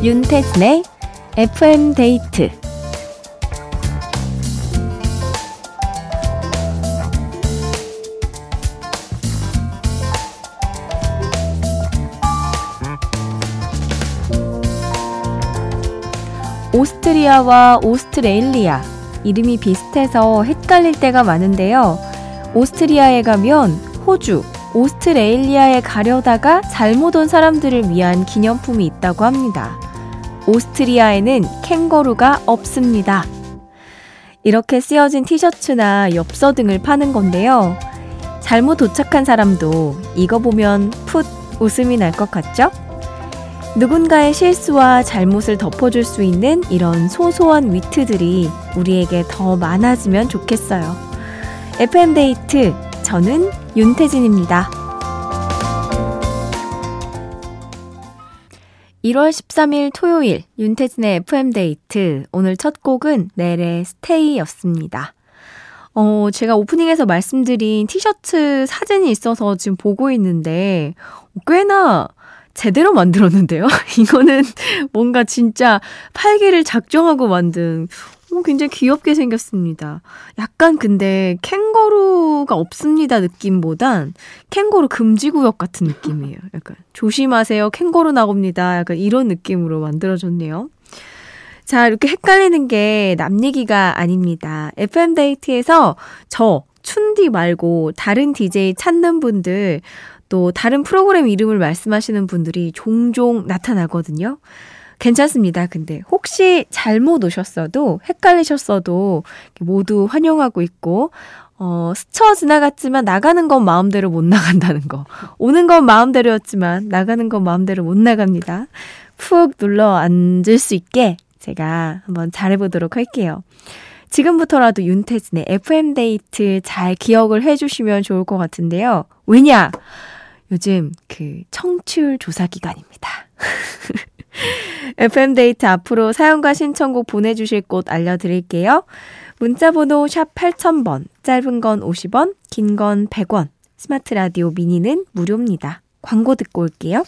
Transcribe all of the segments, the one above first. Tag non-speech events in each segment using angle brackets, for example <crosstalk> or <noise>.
윤태진의 FM 데이트 오스트리아와 오스트레일리아 이름이 비슷해서 헷갈릴 때가 많은데요. 오스트리아에 가면 호주, 오스트레일리아에 가려다가 잘못 온 사람들을 위한 기념품이 있다고 합니다. 오스트리아에는 캥거루가 없습니다. 이렇게 쓰여진 티셔츠나 엽서 등을 파는 건데요. 잘못 도착한 사람도 이거 보면 풋 웃음이 날 것 같죠? 누군가의 실수와 잘못을 덮어줄 수 있는 이런 소소한 위트들이 우리에게 더 많아지면 좋겠어요. FM데이트, 저는 윤태진입니다. 1월 13일 토요일 윤태진의 FM데이트 오늘 첫 곡은 넬의 스테이였습니다. 어, 제가 오프닝에서 말씀드린 티셔츠 사진이 있어서 지금 보고 있는데 꽤나 제대로 만들었는데요. <laughs> 이거는 뭔가 진짜 팔기를 작정하고 만든 어, 굉장히 귀엽게 생겼습니다. 약간 근데 캥거루가 없습니다 느낌보단 캥거루 금지구역 같은 느낌이에요. 약간 조심하세요. 캥거루 나옵니다. 약간 이런 느낌으로 만들어졌네요. 자, 이렇게 헷갈리는 게 남 얘기가 아닙니다. FM데이트에서 저, 춘디 말고 다른 DJ 찾는 분들 또 다른 프로그램 이름을 말씀하시는 분들이 종종 나타나거든요. 괜찮습니다. 근데 혹시 잘못 오셨어도 헷갈리셨어도 모두 환영하고 있고 어, 스쳐 지나갔지만 나가는 건 마음대로 못 나간다는 거. 오는 건 마음대로였지만 나가는 건 마음대로 못 나갑니다. 푹 눌러 앉을 수 있게 제가 한번 잘해보도록 할게요. 지금부터라도 윤태진의 FM데이트 잘 기억을 해주시면 좋을 것 같은데요. 왜냐? 요즘 그 청취율 조사 기간입니다. <laughs> FM데이트 앞으로 사연과 신청곡 보내주실 곳 알려드릴게요. 문자번호 샵 8000번, 짧은 건 50원, 긴 건 100원, 스마트 라디오 미니는 무료입니다. 광고 듣고 올게요.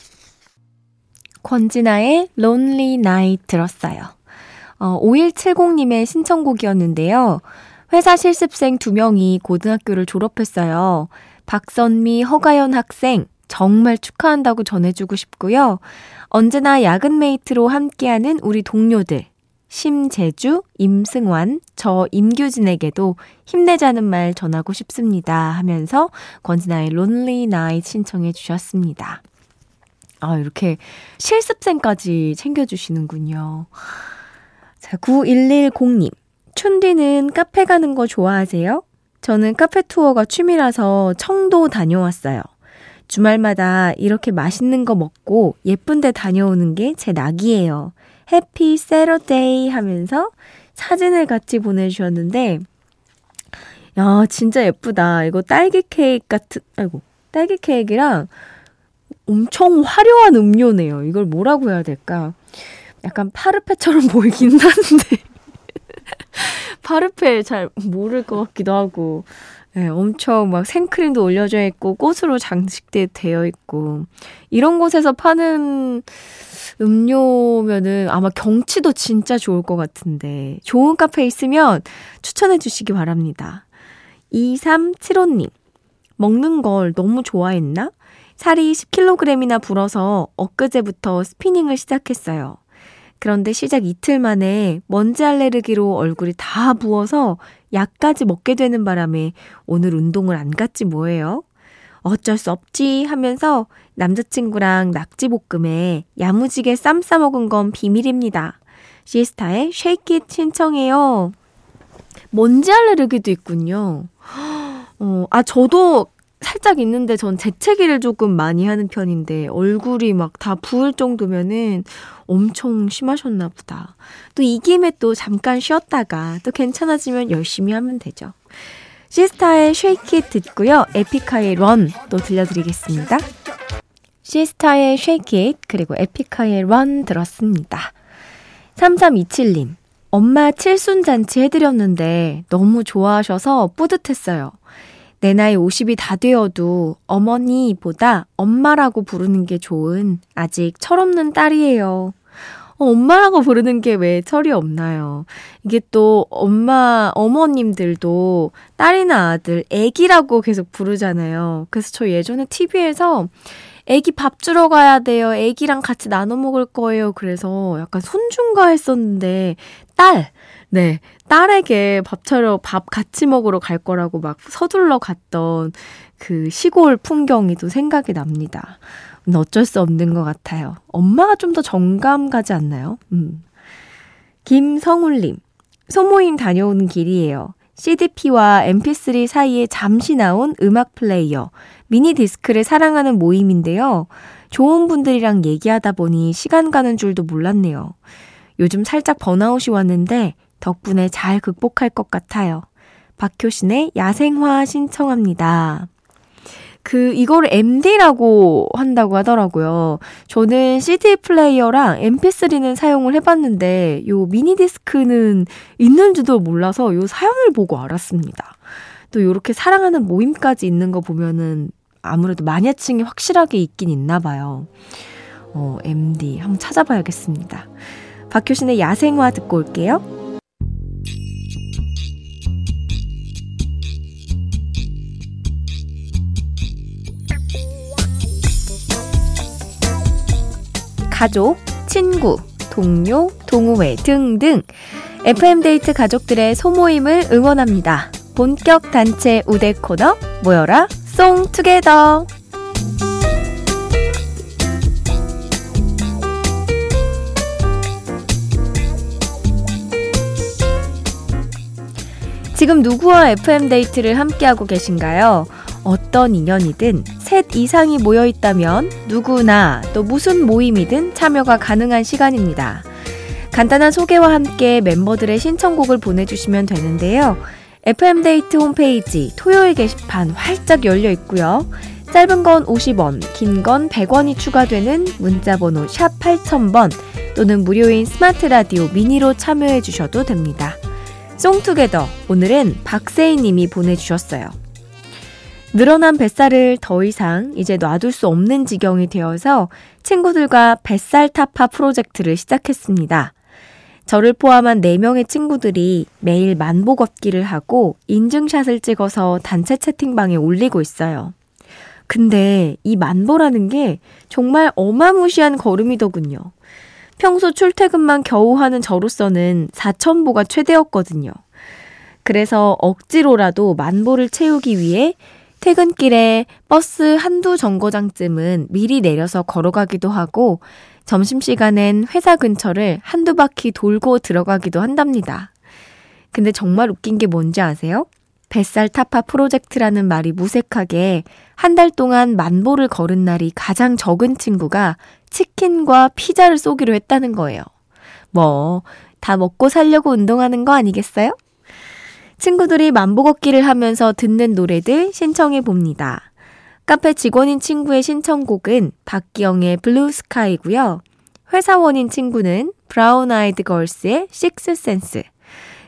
권진아의 Lonely Night 들었어요. 어, 5170님의 신청곡이었는데요. 회사 실습생 2명이 고등학교를 졸업했어요. 박선미, 허가연 학생, 정말 축하한다고 전해주고 싶고요. 언제나 야근 mate로 함께하는 우리 동료들, 심재주, 임승환, 저 임규진에게도 힘내자는 말 전하고 싶습니다 하면서 권진아의 Lonely Night 신청해 주셨습니다. 아, 이렇게 실습생까지 챙겨주시는군요. 자, 9110님. 춘디는 카페 가는 거 좋아하세요? 저는 카페 투어가 취미라서 청도 다녀왔어요. 주말마다 이렇게 맛있는 거 먹고 예쁜 데 다녀오는 게 제 낙이에요. 해피 세러데이 하면서 사진을 같이 보내주셨는데, 야, 진짜 예쁘다. 이거 딸기 케이크 같은, 아이고, 딸기 케이크랑 엄청 화려한 음료네요. 이걸 뭐라고 해야 될까? 약간 파르페처럼 <laughs> 보이긴 한데. <laughs> 파르페 잘 모를 것 같기도 하고. 네, 엄청 막 생크림도 올려져 있고 꽃으로 장식되어 있고 이런 곳에서 파는 음료면은 아마 경치도 진짜 좋을 것 같은데 좋은 카페 있으면 추천해 주시기 바랍니다. 2375님 먹는 걸 너무 좋아했나? 살이 10kg이나 불어서 엊그제부터 스피닝을 시작했어요. 그런데 시작 이틀 만에 먼지 알레르기로 얼굴이 다 부어서 약까지 먹게 되는 바람에 오늘 운동을 안 갔지 뭐예요. 어쩔 수 없지 하면서 남자친구랑 낙지볶음에 야무지게 쌈 싸먹은 건 비밀입니다. 시스타의 쉐이킷 신청해요. 먼지 알레르기도 있군요. 어, 아, 저도 살짝 있는데 전 재채기를 조금 많이 하는 편인데 얼굴이 막 다 부을 정도면은 엄청 심하셨나 보다. 또 이 김에 또 잠깐 쉬었다가 또 괜찮아지면 열심히 하면 되죠. 시스타의 Shake It 듣고요. 에픽하이의 Run 또 들려드리겠습니다. 시스타의 Shake It 그리고 에픽하이의 Run 들었습니다. 3327님 엄마 칠순잔치 해드렸는데 너무 좋아하셔서 뿌듯했어요. 내 나이 50이 다 되어도 어머니보다 엄마라고 부르는 게 좋은 아직 철없는 딸이에요. 어, 엄마라고 부르는 게 왜 철이 없나요? 이게 또 엄마, 어머님들도 딸이나 아들, 애기라고 계속 부르잖아요. 그래서 저 예전에 TV에서 애기 밥 주러 가야 돼요. 애기랑 같이 나눠 먹을 거예요. 그래서 약간 손중가 했었는데, 딸! 네. 딸에게 밥 차려 밥 같이 먹으러 갈 거라고 막 서둘러 갔던 그 시골 풍경이 또 생각이 납니다. 어쩔 수 없는 것 같아요. 엄마가 좀 더 정감 가지 않나요? 음. 김성울님, 소모임 다녀오는 길이에요. CDP와 MP3 사이에 잠시 나온 음악 플레이어, 미니 디스크를 사랑하는 모임인데요. 좋은 분들이랑 얘기하다 보니 시간 가는 줄도 몰랐네요. 요즘 살짝 번아웃이 왔는데 덕분에 잘 극복할 것 같아요. 박효신의 야생화 신청합니다. 그, 이거를 MD라고 한다고 하더라고요. 저는 CD 플레이어랑 MP3는 사용을 해봤는데, 요 미니 디스크는 있는지도 몰라서 요 사연을 보고 알았습니다. 또 요렇게 사랑하는 모임까지 있는 거 보면은 아무래도 마녀층이 확실하게 있긴 있나 봐요. 어, MD. 한번 찾아봐야겠습니다. 박효신의 야생화 듣고 올게요. 가족, 친구, 동료, 동호회 등등 FM데이트 가족들의 소모임을 응원합니다. 본격 단체 우대 코너 모여라 송투게더 지금 누구와 FM데이트를 함께하고 계신가요? 어떤 인연이든 셋 이상이 모여 있다면 누구나 또 무슨 모임이든 참여가 가능한 시간입니다. 간단한 소개와 함께 멤버들의 신청곡을 보내주시면 되는데요. FM데이트 홈페이지 토요일 게시판 활짝 열려 있고요. 짧은 건 50원, 긴 건 100원이 추가되는 문자번호 샵 8000번 또는 무료인 스마트 라디오 미니로 참여해 주셔도 됩니다. 송투게더 오늘은 박세희 님이 보내주셨어요. 늘어난 뱃살을 더 이상 이제 놔둘 수 없는 지경이 되어서 친구들과 뱃살 타파 프로젝트를 시작했습니다. 저를 포함한 4명의 친구들이 매일 만보 걷기를 하고 인증샷을 찍어서 단체 채팅방에 올리고 있어요. 근데 이 만보라는 게 정말 어마무시한 걸음이더군요. 평소 출퇴근만 겨우 하는 저로서는 4천보가 최대였거든요. 그래서 억지로라도 만보를 채우기 위해 퇴근길에 버스 한두 정거장쯤은 미리 내려서 걸어가기도 하고 점심시간엔 회사 근처를 한두 바퀴 돌고 들어가기도 한답니다. 근데 정말 웃긴 게 뭔지 아세요? 뱃살 타파 프로젝트라는 말이 무색하게 한 달 동안 만보를 걸은 날이 가장 적은 친구가 치킨과 피자를 쏘기로 했다는 거예요. 뭐, 다 먹고 살려고 운동하는 거 아니겠어요? 친구들이 만보 걷기를 하면서 듣는 노래들 신청해 봅니다. 카페 직원인 친구의 신청곡은 박기영의 Blue Sky고요. 회사원인 친구는 브라운 아이드 걸스의 Sixth Sense.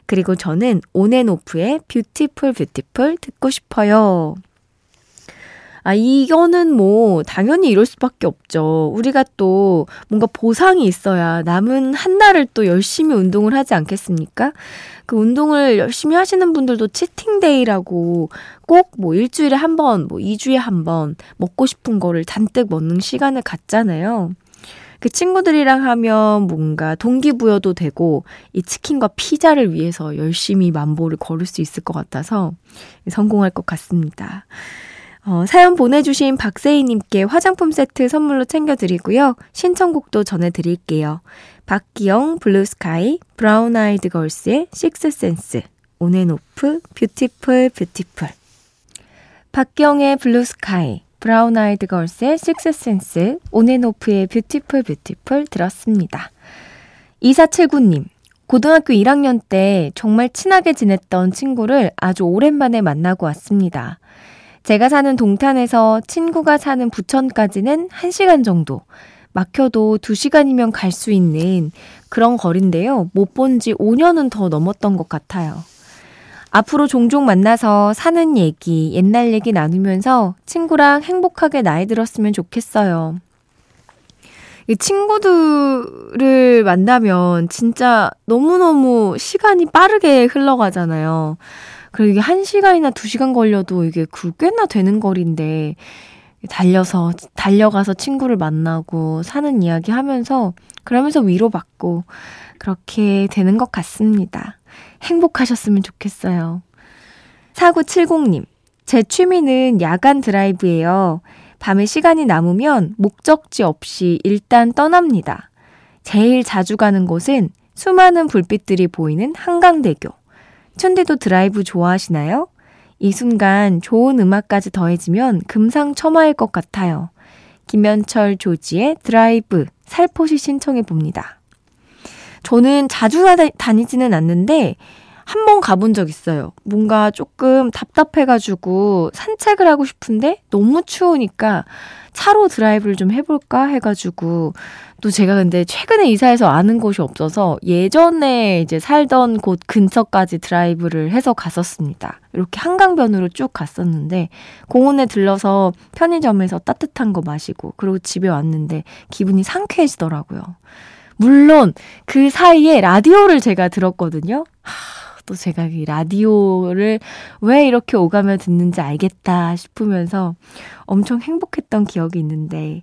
그리고 저는 온앤오프의 Beautiful Beautiful 듣고 싶어요. 아, 이거는 뭐, 당연히 이럴 수밖에 없죠. 우리가 또 뭔가 보상이 있어야 남은 한 달을 또 열심히 운동을 하지 않겠습니까? 그 운동을 열심히 하시는 분들도 치팅데이라고 꼭 뭐 일주일에 한 번, 뭐 2주에 한 번 먹고 싶은 거를 잔뜩 먹는 시간을 갖잖아요. 그 친구들이랑 하면 뭔가 동기부여도 되고 이 치킨과 피자를 위해서 열심히 만보를 걸을 수 있을 것 같아서 성공할 것 같습니다. 어, 사연 보내주신 박세희님께 화장품 세트 선물로 챙겨드리고요. 신청곡도 전해드릴게요. 박기영, Blue Sky, 브라운 아이드 걸스의 Sixth Sense, 온앤오프, Beautiful, Beautiful. 박기영의 Blue Sky, 브라운 아이드 걸스의 Sixth Sense, 온앤오프의 Beautiful, Beautiful 들었습니다. 2479님, 고등학교 1학년 때 정말 친하게 지냈던 친구를 아주 오랜만에 만나고 왔습니다. 제가 사는 동탄에서 친구가 사는 부천까지는 1시간 정도, 막혀도 2시간이면 갈 수 있는 그런 거리인데요. 못 본 지 5년은 더 넘었던 것 같아요. 앞으로 종종 만나서 사는 얘기, 옛날 얘기 나누면서 친구랑 행복하게 나이 들었으면 좋겠어요. 이 친구들 친구를 만나면 진짜 너무너무 시간이 빠르게 흘러가잖아요. 그리고 이게 한 시간이나 두 시간 걸려도 이게 그 꽤나 되는 거리인데, 달려서, 달려가서 친구를 만나고 사는 이야기 하면서, 그러면서 위로받고, 그렇게 되는 것 같습니다. 행복하셨으면 좋겠어요. 4970님, 제 취미는 야간 드라이브예요. 밤에 시간이 남으면 목적지 없이 일단 떠납니다. 제일 자주 가는 곳은 수많은 불빛들이 보이는 한강대교. 춘디도 드라이브 좋아하시나요? 이 순간 좋은 음악까지 더해지면 금상첨화일 것 같아요. 김현철 조지의 드라이브 살포시 신청해 봅니다. 저는 자주 다니지는 않는데 한 번 가본 적 있어요. 뭔가 조금 답답해가지고 산책을 하고 싶은데 너무 추우니까 차로 드라이브를 좀 해볼까 해가지고 또 제가 근데 최근에 이사해서 아는 곳이 없어서 예전에 이제 살던 곳 근처까지 드라이브를 해서 갔었습니다. 이렇게 한강변으로 쭉 갔었는데 공원에 들러서 편의점에서 따뜻한 거 마시고 그리고 집에 왔는데 기분이 상쾌해지더라고요. 물론 그 사이에 라디오를 제가 들었거든요. 하, 또 제가 이 라디오를 왜 이렇게 오가며 듣는지 알겠다 싶으면서 엄청 행복했던 기억이 있는데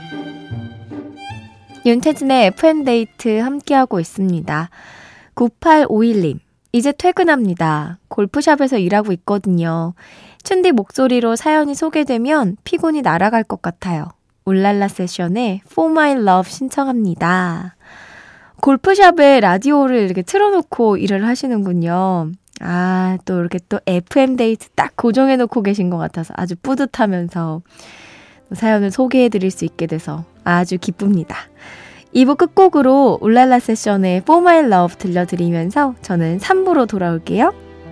윤태진의 FM데이트 함께하고 있습니다. 9851님, 이제 퇴근합니다. 골프샵에서 일하고 있거든요. 춘디 목소리로 사연이 소개되면 피곤이 날아갈 것 같아요. 울랄라 세션의 For My Love 신청합니다. 골프샵에 라디오를 이렇게 틀어놓고 일을 하시는군요. 아, 또 이렇게 또 FM데이트 딱 고정해놓고 계신 것 같아서 아주 뿌듯하면서 사연을 소개해드릴 수 있게 돼서 아주 기쁩니다. 2부 끝곡으로 울랄라 세션의 For My Love 들려드리면서 저는 3부로 돌아올게요.